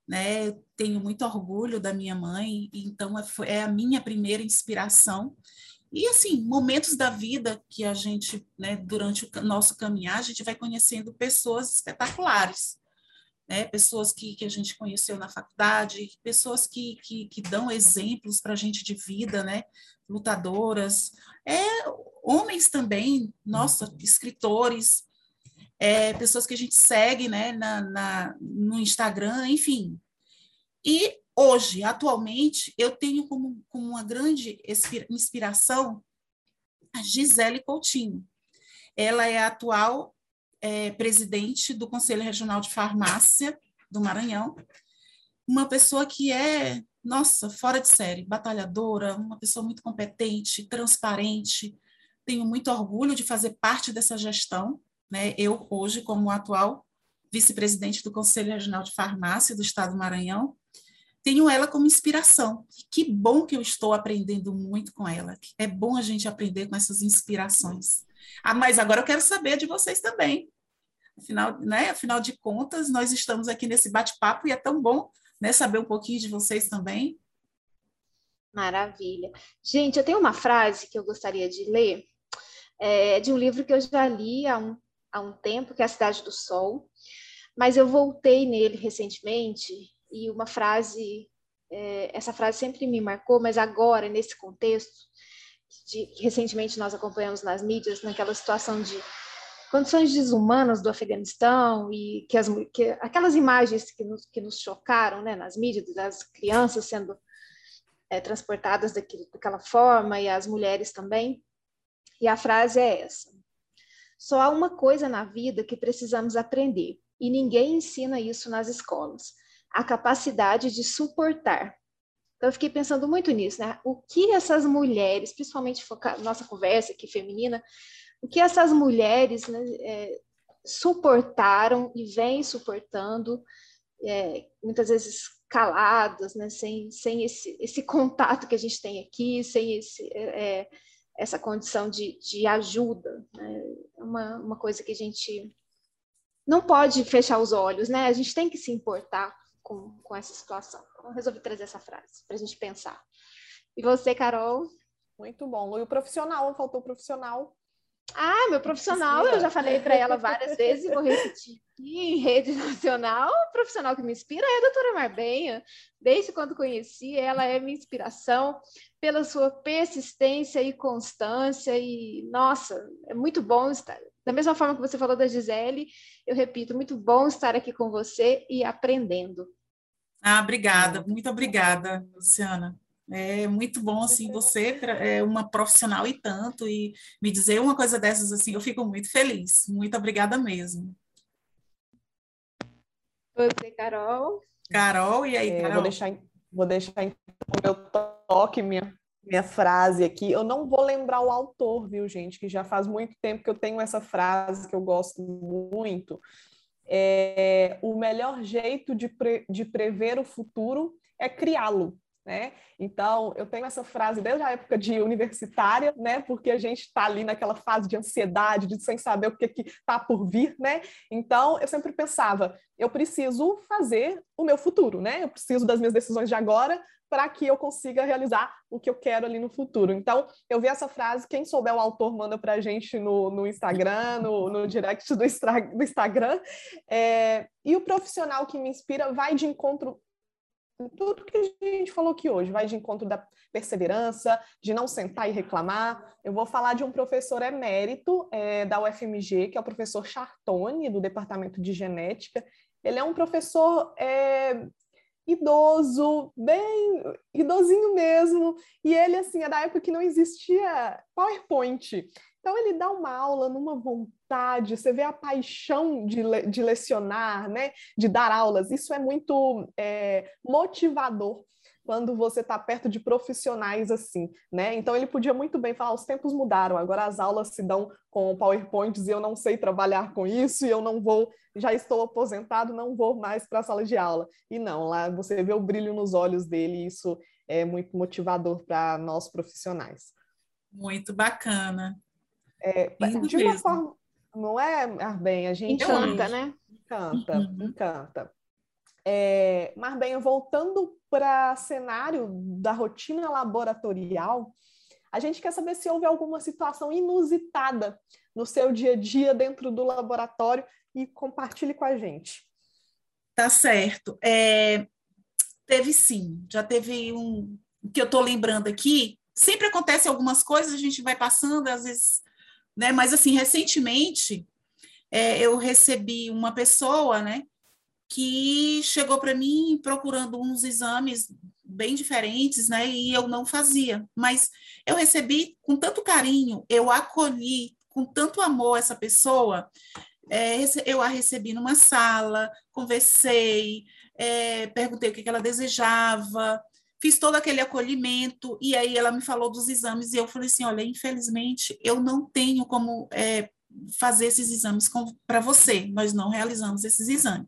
né? Tenho muito orgulho da minha mãe, então é, é a minha primeira inspiração. E assim, momentos da vida que a gente, né, durante o nosso caminhar, a gente vai conhecendo pessoas espetaculares, né? Pessoas que, que a gente conheceu na faculdade, pessoas que, que, que dão exemplos para a gente de vida, né? Lutadoras, é, homens também, nossa, escritores, é, pessoas que a gente segue né, na, na, no Instagram, enfim. E hoje, atualmente, eu tenho como, como uma grande inspiração a Gisele Coutinho. Ela é a atual é, presidente do Conselho Regional de Farmácia do Maranhão, uma pessoa que é, nossa, fora de série, batalhadora, uma pessoa muito competente, transparente. Tenho muito orgulho de fazer parte dessa gestão né? Eu, hoje, como atual vice-presidente do Conselho Regional de Farmácia do Estado do Maranhão, tenho ela como inspiração. Que bom que eu estou aprendendo muito com ela. É bom a gente aprender com essas inspirações. Ah, mas agora eu quero saber de vocês também. Afinal, né, afinal de contas, nós estamos aqui nesse bate-papo e é tão bom né, saber um pouquinho de vocês também. Maravilha. Gente, eu tenho uma frase que eu gostaria de ler, é, de um livro que eu já li há um há um tempo, que é a Cidade do Sol, mas eu voltei nele recentemente e uma frase, é, essa frase sempre me marcou, mas agora, nesse contexto, de, que recentemente nós acompanhamos nas mídias, naquela situação de condições desumanas do Afeganistão e que, as, que aquelas imagens que nos, que nos chocaram né, nas mídias, das crianças sendo é, transportadas daquilo, daquela forma e as mulheres também. E a frase é essa: só há uma coisa na vida que precisamos aprender, e ninguém ensina isso nas escolas: a capacidade de suportar. Então, eu fiquei pensando muito nisso, né? O que essas mulheres, principalmente nossa conversa aqui feminina, o que essas mulheres né, é, suportaram e vêm suportando, é, muitas vezes caladas, né, sem, sem esse, esse contato que a gente tem aqui, sem esse, é, essa condição de, de ajuda. Né? É uma, uma coisa que a gente não pode fechar os olhos, né? A gente tem que se importar com, com essa situação. Então, resolvi trazer essa frase para a gente pensar. E você, Carol? Muito bom. E o profissional, faltou o profissional. Ah, meu profissional, eu já falei para ela várias vezes e vou repetir aqui em rede nacional. O profissional que me inspira é a doutora Marbenha. Desde quando conheci, ela é minha inspiração pela sua persistência e constância. E, nossa, é muito bom estar. Da mesma forma que você falou da Gisele, eu repito, muito bom estar aqui com você e aprendendo. Ah, obrigada, muito obrigada, Luciana. É muito bom, assim, você é uma profissional e tanto, e me dizer uma coisa dessas, assim, eu fico muito feliz. Muito obrigada mesmo. Você, Carol? Carol, e aí, é, Carol? Vou deixar, vou deixar então, o meu toque, minha, minha frase aqui. Eu não vou lembrar o autor, viu, gente? Que já faz muito tempo que eu tenho essa frase que eu gosto muito. É, o melhor jeito de, pre, de prever o futuro é criá-lo. Né? Então, eu tenho essa frase desde a época de universitária, né? Porque a gente está ali naquela fase de ansiedade, de sem saber o que está por vir, né? Então, eu sempre pensava, eu preciso fazer o meu futuro, né? Eu preciso das minhas decisões de agora para que eu consiga realizar o que eu quero ali no futuro. Então, eu vi essa frase, quem souber o autor manda para a gente no, no Instagram, no, no direct do, do Instagram. É, e o profissional que me inspira vai de encontro tudo que a gente falou aqui hoje, vai de encontro da perseverança, de não sentar e reclamar. Eu vou falar de um professor emérito é, da UFMG, que é o professor Chartone, do Departamento de Genética. Ele é um professor é, idoso, bem idosinho mesmo, e ele assim é da época que não existia PowerPoint. Então ele dá uma aula numa vontade, você vê a paixão de, le de lecionar, né? De dar aulas. Isso é muito é, motivador quando você está perto de profissionais assim, né? Então ele podia muito bem falar: os tempos mudaram, agora as aulas se dão com PowerPoints e eu não sei trabalhar com isso e eu não vou, já estou aposentado, não vou mais para a sala de aula. E não, lá você vê o brilho nos olhos dele, e isso é muito motivador para nós profissionais. Muito bacana. É, de uma mesmo. forma, não é, Arben? A gente encanta, né? Encanta, uhum. encanta. É, Marbenha, voltando para cenário da rotina laboratorial, a gente quer saber se houve alguma situação inusitada no seu dia a dia dentro do laboratório e compartilhe com a gente. Tá certo. É, teve sim, já teve um que eu estou lembrando aqui. Sempre acontece algumas coisas, a gente vai passando, às vezes, né? Mas assim, recentemente é, eu recebi uma pessoa, né? Que chegou para mim procurando uns exames bem diferentes, né? E eu não fazia. Mas eu recebi com tanto carinho, eu acolhi com tanto amor essa pessoa. É, eu a recebi numa sala, conversei, é, perguntei o que ela desejava, fiz todo aquele acolhimento, e aí ela me falou dos exames, e eu falei assim: olha, infelizmente eu não tenho como é, fazer esses exames para você. Nós não realizamos esses exames,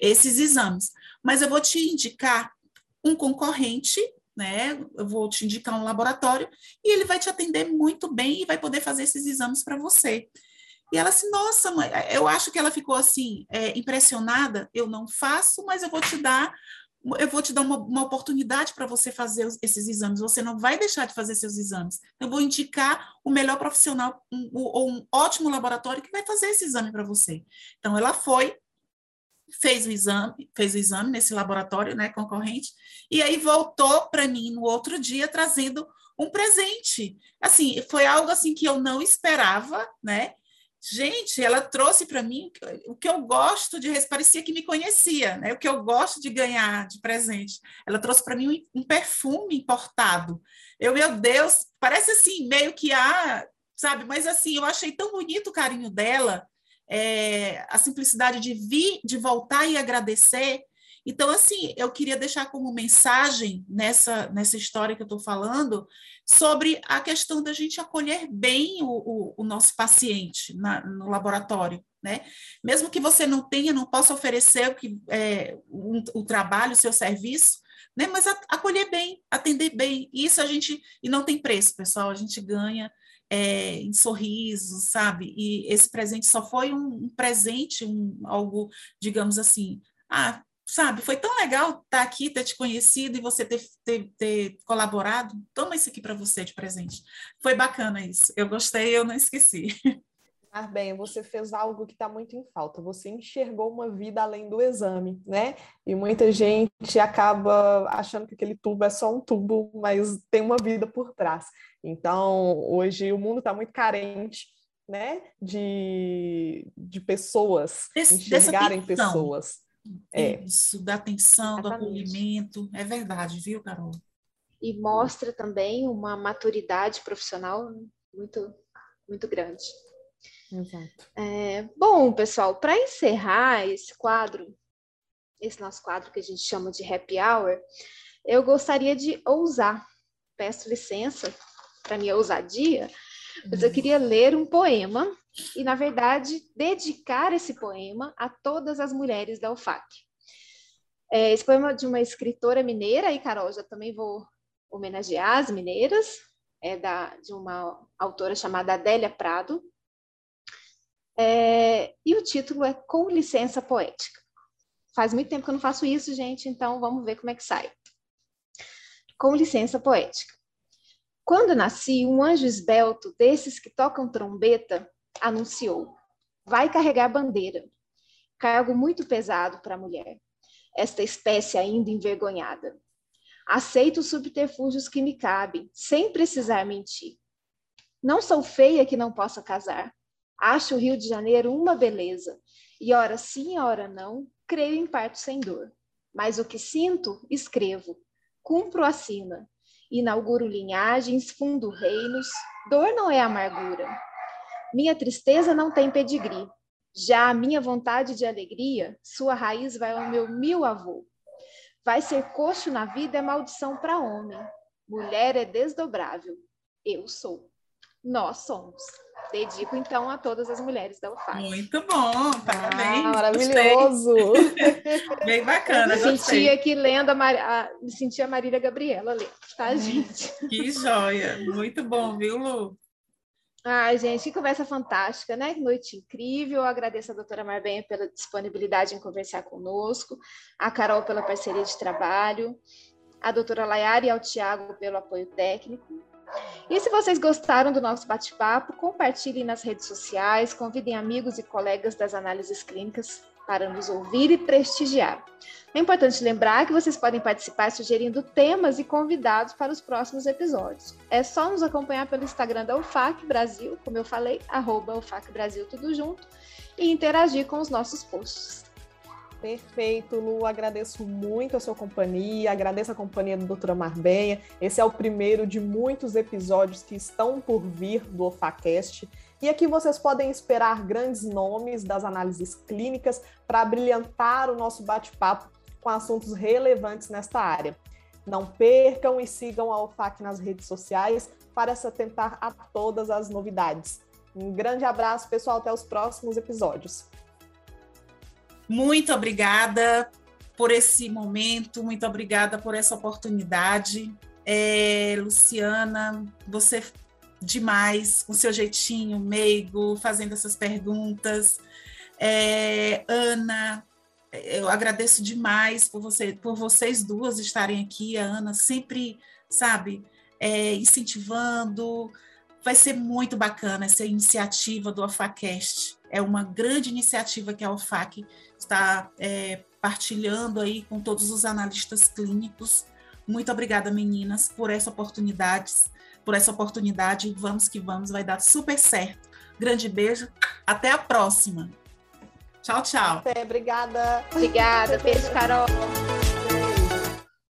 esses exames. Mas eu vou te indicar um concorrente, né? Eu vou te indicar um laboratório e ele vai te atender muito bem e vai poder fazer esses exames para você. E ela assim, nossa, mãe, eu acho que ela ficou assim, é, impressionada. Eu não faço, mas eu vou te dar eu vou te dar uma, uma oportunidade para você fazer os, esses exames, você não vai deixar de fazer seus exames. Eu vou indicar o melhor profissional um, ou um ótimo laboratório que vai fazer esse exame para você. Então, ela foi, fez o exame, fez o exame nesse laboratório, né, concorrente, e aí voltou para mim no outro dia trazendo um presente. Assim, foi algo assim que eu não esperava, né? Gente, ela trouxe para mim o que eu gosto de parecia que me conhecia, né? O que eu gosto de ganhar de presente. Ela trouxe para mim um, perfume importado. Eu, meu Deus, parece assim, meio que ah, sabe? Mas assim, eu achei tão bonito o carinho dela, é, a simplicidade de vir, de voltar e agradecer. Então, assim, eu queria deixar como mensagem nessa, nessa história que eu estou falando sobre a questão da gente acolher bem o, o, o nosso paciente na, no laboratório. Né? Mesmo que você não tenha, não possa oferecer o, que, é, o, o trabalho, o seu serviço, né? mas a, acolher bem, atender bem. Isso a gente, e não tem preço, pessoal, a gente ganha é, em sorrisos, sabe? E esse presente só foi um, um presente, um, algo, digamos assim, ah, sabe, foi tão legal estar tá aqui, ter te conhecido e você ter, ter, ter colaborado. Toma isso aqui para você de presente. Foi bacana isso. Eu gostei, eu não esqueci. Ah, bem, você fez algo que está muito em falta. Você enxergou uma vida além do exame, né? E muita gente acaba achando que aquele tubo é só um tubo, mas tem uma vida por trás. Então, hoje o mundo está muito carente, né? De, de pessoas, Des, enxergarem pessoas. É. Isso, da atenção, Exatamente. do acolhimento. É verdade, viu, Carol? E mostra também uma maturidade profissional muito, muito grande. Exato. É, bom, pessoal, para encerrar esse quadro, esse nosso quadro que a gente chama de happy hour, eu gostaria de ousar. Peço licença para minha ousadia, mas eu uhum. queria ler um poema e, na verdade, dedicar esse poema a todas as mulheres da UFAC. É, esse poema é de uma escritora mineira, e Carol, já também vou homenagear as mineiras, é da, de uma autora chamada Adélia Prado, é, e o título é Com Licença Poética. Faz muito tempo que eu não faço isso, gente, então vamos ver como é que sai. Com licença poética. Quando nasci, um anjo esbelto, desses que tocam trombeta, anunciou: vai carregar bandeira. Cargo muito pesado para a mulher, esta espécie ainda envergonhada. Aceito os subterfúgios que me cabem, sem precisar mentir. Não sou feia que não possa casar. Acho o Rio de Janeiro uma beleza. E ora sim, ora não, creio em parto sem dor. Mas o que sinto, escrevo. Cumpro a sina. Inauguro linhagens, fundo reinos. Dor não é amargura. Minha tristeza não tem pedigree. Já a minha vontade de alegria, sua raiz vai ao meu mil avô. Vai ser coxo na vida é maldição para homem. Mulher é desdobrável. Eu sou. Nós somos. Dedico, então, a todas as mulheres da UFAC. Muito bom, parabéns. Ah, maravilhoso. Bem bacana, me senti aqui lendo a, Mar... a... me senti a Marília Gabriela lendo, tá, hum, gente? Que joia. Muito bom, viu, Lu? Ai, gente, que conversa fantástica, né? Que noite incrível. Eu agradeço a doutora Marbenha pela disponibilidade em conversar conosco, a Carol pela parceria de trabalho, a doutora Layara e ao Tiago pelo apoio técnico. E se vocês gostaram do nosso bate-papo, compartilhem nas redes sociais, convidem amigos e colegas das análises clínicas para nos ouvir e prestigiar. É importante lembrar que vocês podem participar sugerindo temas e convidados para os próximos episódios. É só nos acompanhar pelo Instagram da UFAC Brasil, como eu falei, UFAC Brasil tudo junto, e interagir com os nossos posts. Perfeito, Lu. Agradeço muito a sua companhia, agradeço a companhia da doutora Marbenha. Esse é o primeiro de muitos episódios que estão por vir do OFACast. E aqui vocês podem esperar grandes nomes das análises clínicas para brilhantar o nosso bate-papo com assuntos relevantes nesta área. Não percam e sigam a OFAC nas redes sociais para se atentar a todas as novidades. Um grande abraço, pessoal. Até os próximos episódios. Muito obrigada por esse momento, muito obrigada por essa oportunidade. É, Luciana, você demais, com seu jeitinho meigo, fazendo essas perguntas. É, Ana, eu agradeço demais por, você, por vocês duas estarem aqui. A Ana sempre, sabe, é, incentivando. Vai ser muito bacana essa iniciativa do AFACast. É uma grande iniciativa que a UFAC está é, partilhando aí com todos os analistas clínicos. Muito obrigada, meninas, por essa oportunidade, por essa oportunidade. Vamos que vamos, vai dar super certo. Grande beijo, até a próxima. Tchau, tchau. Até, obrigada. Obrigada, beijo, Carol.